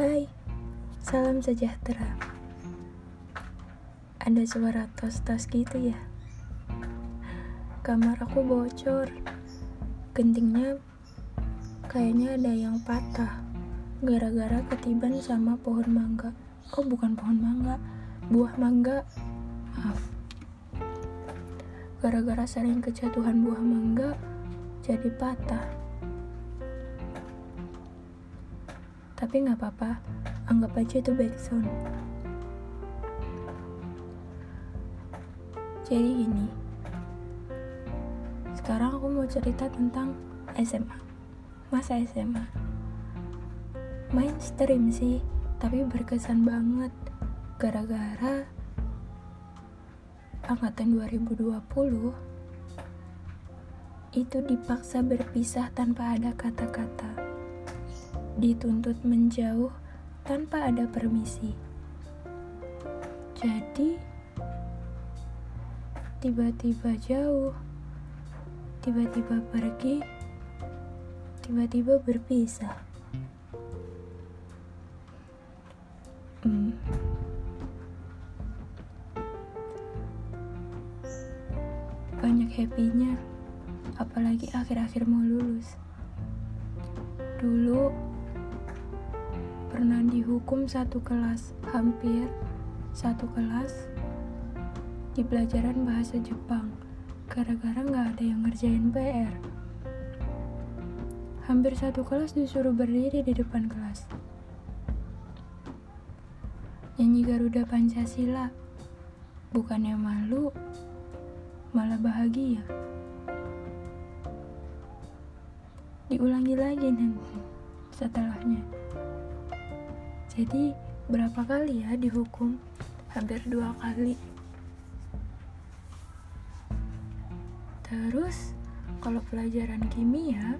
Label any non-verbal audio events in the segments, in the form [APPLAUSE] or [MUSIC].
Hai, salam sejahtera. Ada suara tos-tos gitu ya? Kamar aku bocor. Gentingnya kayaknya ada yang patah. Gara-gara ketiban sama pohon mangga. Oh, bukan pohon mangga, buah mangga. Maaf. Gara-gara sering kejatuhan buah mangga, jadi patah. Tapi nggak apa-apa, anggap aja itu backsound. Jadi gini, sekarang aku mau cerita tentang SMA, masa SMA. Mainstream sih, tapi berkesan banget. Gara-gara angkatan 2020 itu dipaksa berpisah tanpa ada kata-kata dituntut menjauh tanpa ada permisi. Jadi, tiba-tiba jauh, tiba-tiba pergi, tiba-tiba berpisah. Hmm. Banyak happy-nya, apalagi akhir-akhir mau lulus. Dulu pernah dihukum satu kelas, hampir satu kelas di pelajaran bahasa Jepang, gara-gara nggak ada yang ngerjain PR. Hampir satu kelas disuruh berdiri di depan kelas. Nyanyi Garuda Pancasila, bukannya malu, malah bahagia. Diulangi lagi nanti setelahnya. Jadi berapa kali ya dihukum? Hampir dua kali. Terus kalau pelajaran kimia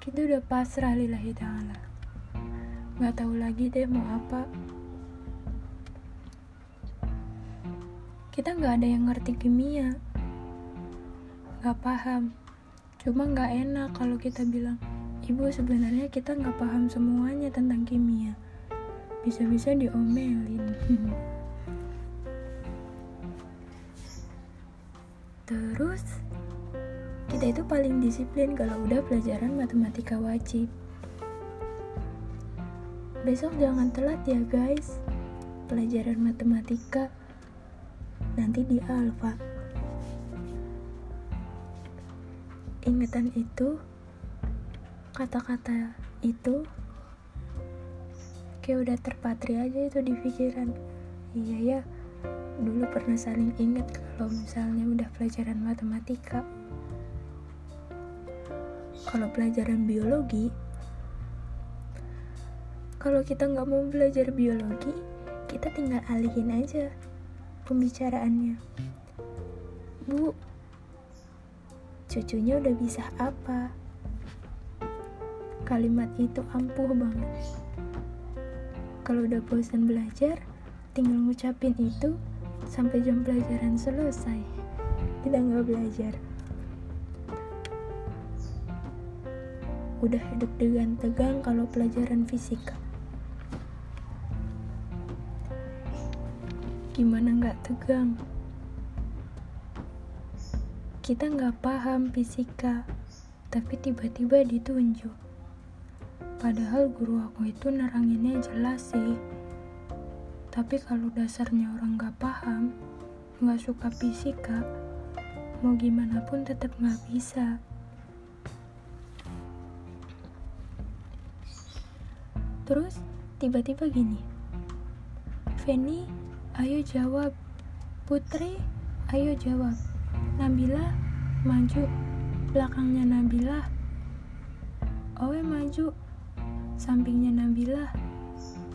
kita udah pasrah lillahi ta'ala. Gak tahu lagi deh mau apa. Kita nggak ada yang ngerti kimia. Gak paham. Cuma nggak enak kalau kita bilang, Ibu sebenarnya kita nggak paham semuanya tentang kimia. Bisa-bisa diomelin. [LAUGHS] Terus kita itu paling disiplin kalau udah pelajaran matematika wajib. Besok jangan telat ya guys. Pelajaran matematika nanti di alfa. Ingatan itu kata-kata itu kayak udah terpatri aja itu di pikiran. Iya ya. Dulu pernah saling inget kalau misalnya udah pelajaran matematika. Kalau pelajaran biologi kalau kita nggak mau belajar biologi kita tinggal alihin aja pembicaraannya. Bu cucunya udah bisa apa kalimat itu ampuh banget. Kalau udah bosan belajar tinggal ngucapin itu sampai jam pelajaran selesai. Kita nggak belajar. Udah hidup dengan tegang kalau pelajaran fisika gimana nggak tegang? Kita nggak paham fisika tapi tiba-tiba ditunjuk Padahal guru aku itu neranginnya jelas sih. Tapi kalau dasarnya orang gak paham, gak suka fisika, mau gimana pun tetap gak bisa. Terus tiba-tiba gini, Feni, ayo jawab. Putri, ayo jawab. Nabila, maju. Belakangnya Nabila. Owe maju sampingnya Nabila,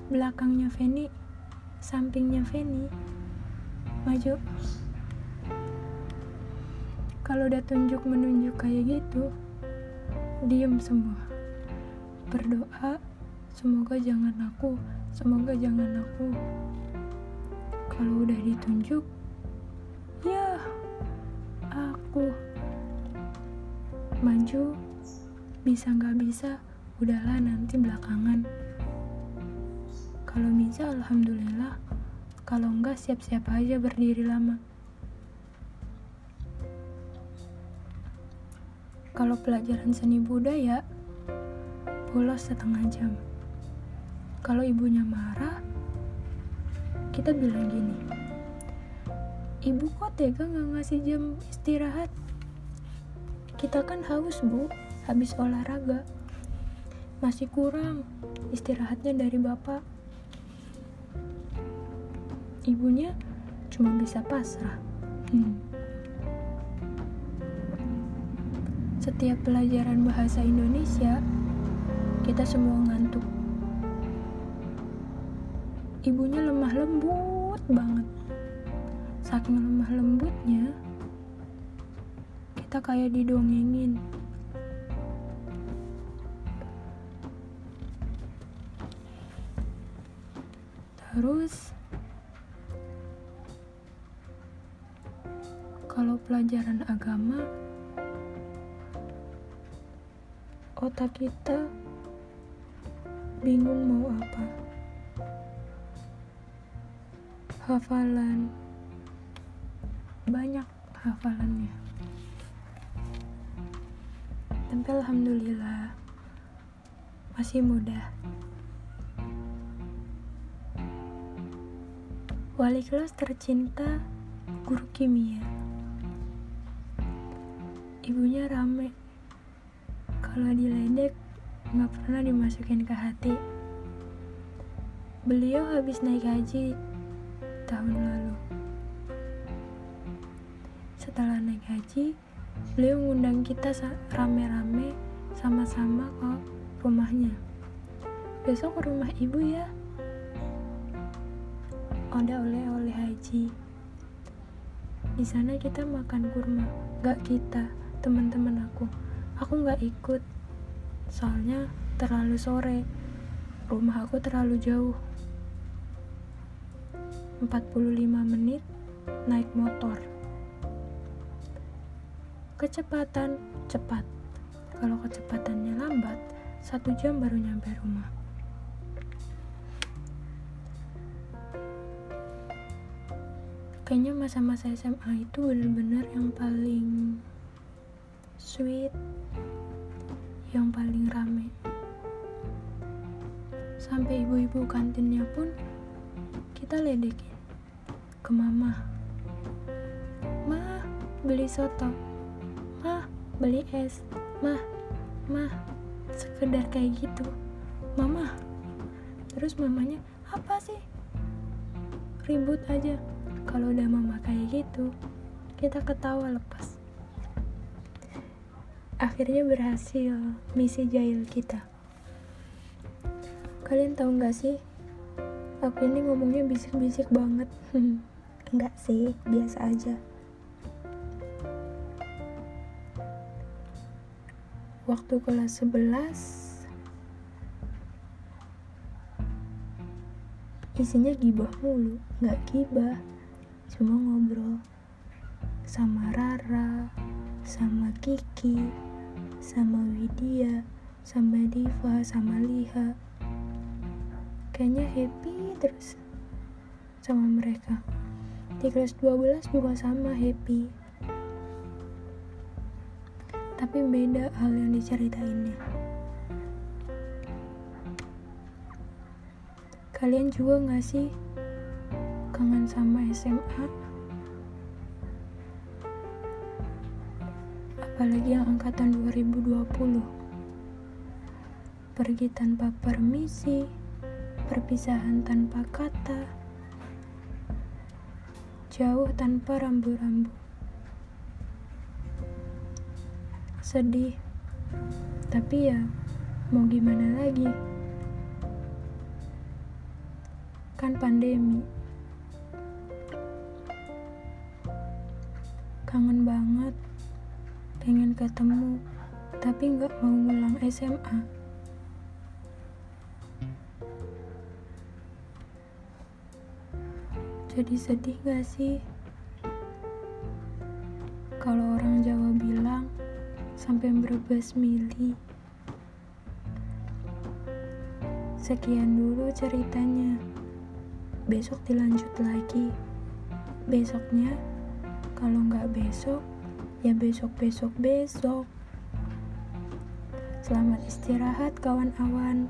belakangnya Feni, sampingnya Feni. Maju. Kalau udah tunjuk menunjuk kayak gitu, diem semua. Berdoa, semoga jangan aku, semoga jangan aku. Kalau udah ditunjuk, ya aku maju bisa nggak bisa udahlah nanti belakangan Kalau bisa alhamdulillah, kalau enggak siap-siap aja berdiri lama. Kalau pelajaran seni budaya, bolos setengah jam. Kalau ibunya marah, kita bilang gini, Ibu kok tega nggak ngasih jam istirahat? Kita kan haus bu, habis olahraga. Masih kurang istirahatnya dari bapak. Ibunya cuma bisa pasrah. Hmm. Setiap pelajaran bahasa Indonesia, kita semua ngantuk. Ibunya lemah lembut banget. Saking lemah lembutnya, kita kayak didongengin. Terus, kalau pelajaran agama, otak kita bingung mau apa. Hafalan banyak hafalannya. Tapi alhamdulillah masih mudah. Wali kelas tercinta guru kimia. Ibunya rame kalau diledek nggak pernah dimasukin ke hati. Beliau habis naik haji tahun lalu. Setelah naik haji, beliau ngundang kita rame-rame sama-sama ke rumahnya. Besok ke rumah ibu ya. Oleh-oleh haji. Di sana kita makan kurma. Gak kita, teman-teman aku. Aku nggak ikut soalnya terlalu sore. Rumah aku terlalu jauh. 45 menit naik motor. Kecepatan cepat. Kalau kecepatannya lambat satu jam baru nyampe rumah kayaknya masa-masa SMA itu bener-bener yang paling sweet yang paling rame. Sampai ibu-ibu kantinnya pun kita ledekin ke mama. Mah beli soto. Mah beli es. Mah mah sekedar kayak gitu. Mama. Terus mamanya apa sih? Ribut aja kalau udah mama kayak gitu kita ketawa lepas akhirnya berhasil misi jahil kita. Kalian tahu nggak sih? Aku ini ngomongnya bisik-bisik banget. [LAUGHS] Enggak sih, biasa aja. Waktu kelas 11 isinya gibah mulu, nggak gibah, cuma ngobrol sama Rara, sama Kiki, sama Widya, sama Diva, sama Liha. Kayaknya happy terus sama mereka. Di kelas 12 juga sama happy. Tapi beda hal yang diceritainnya. Kalian juga gak sih kangen sama SMA? apalagi yang angkatan 2020 pergi tanpa permisi perpisahan tanpa kata jauh tanpa rambu-rambu. Sedih tapi ya mau gimana lagi? Kan pandemi kangen banget pengen ketemu tapi nggak mau ngulang SMA jadi sedih gak sih kalau orang Jawa bilang sampai berbes mili Sekian dulu ceritanya. Besok dilanjut lagi. Besoknya, kalau nggak besok, ya besok-besok besok. Selamat istirahat kawan awan.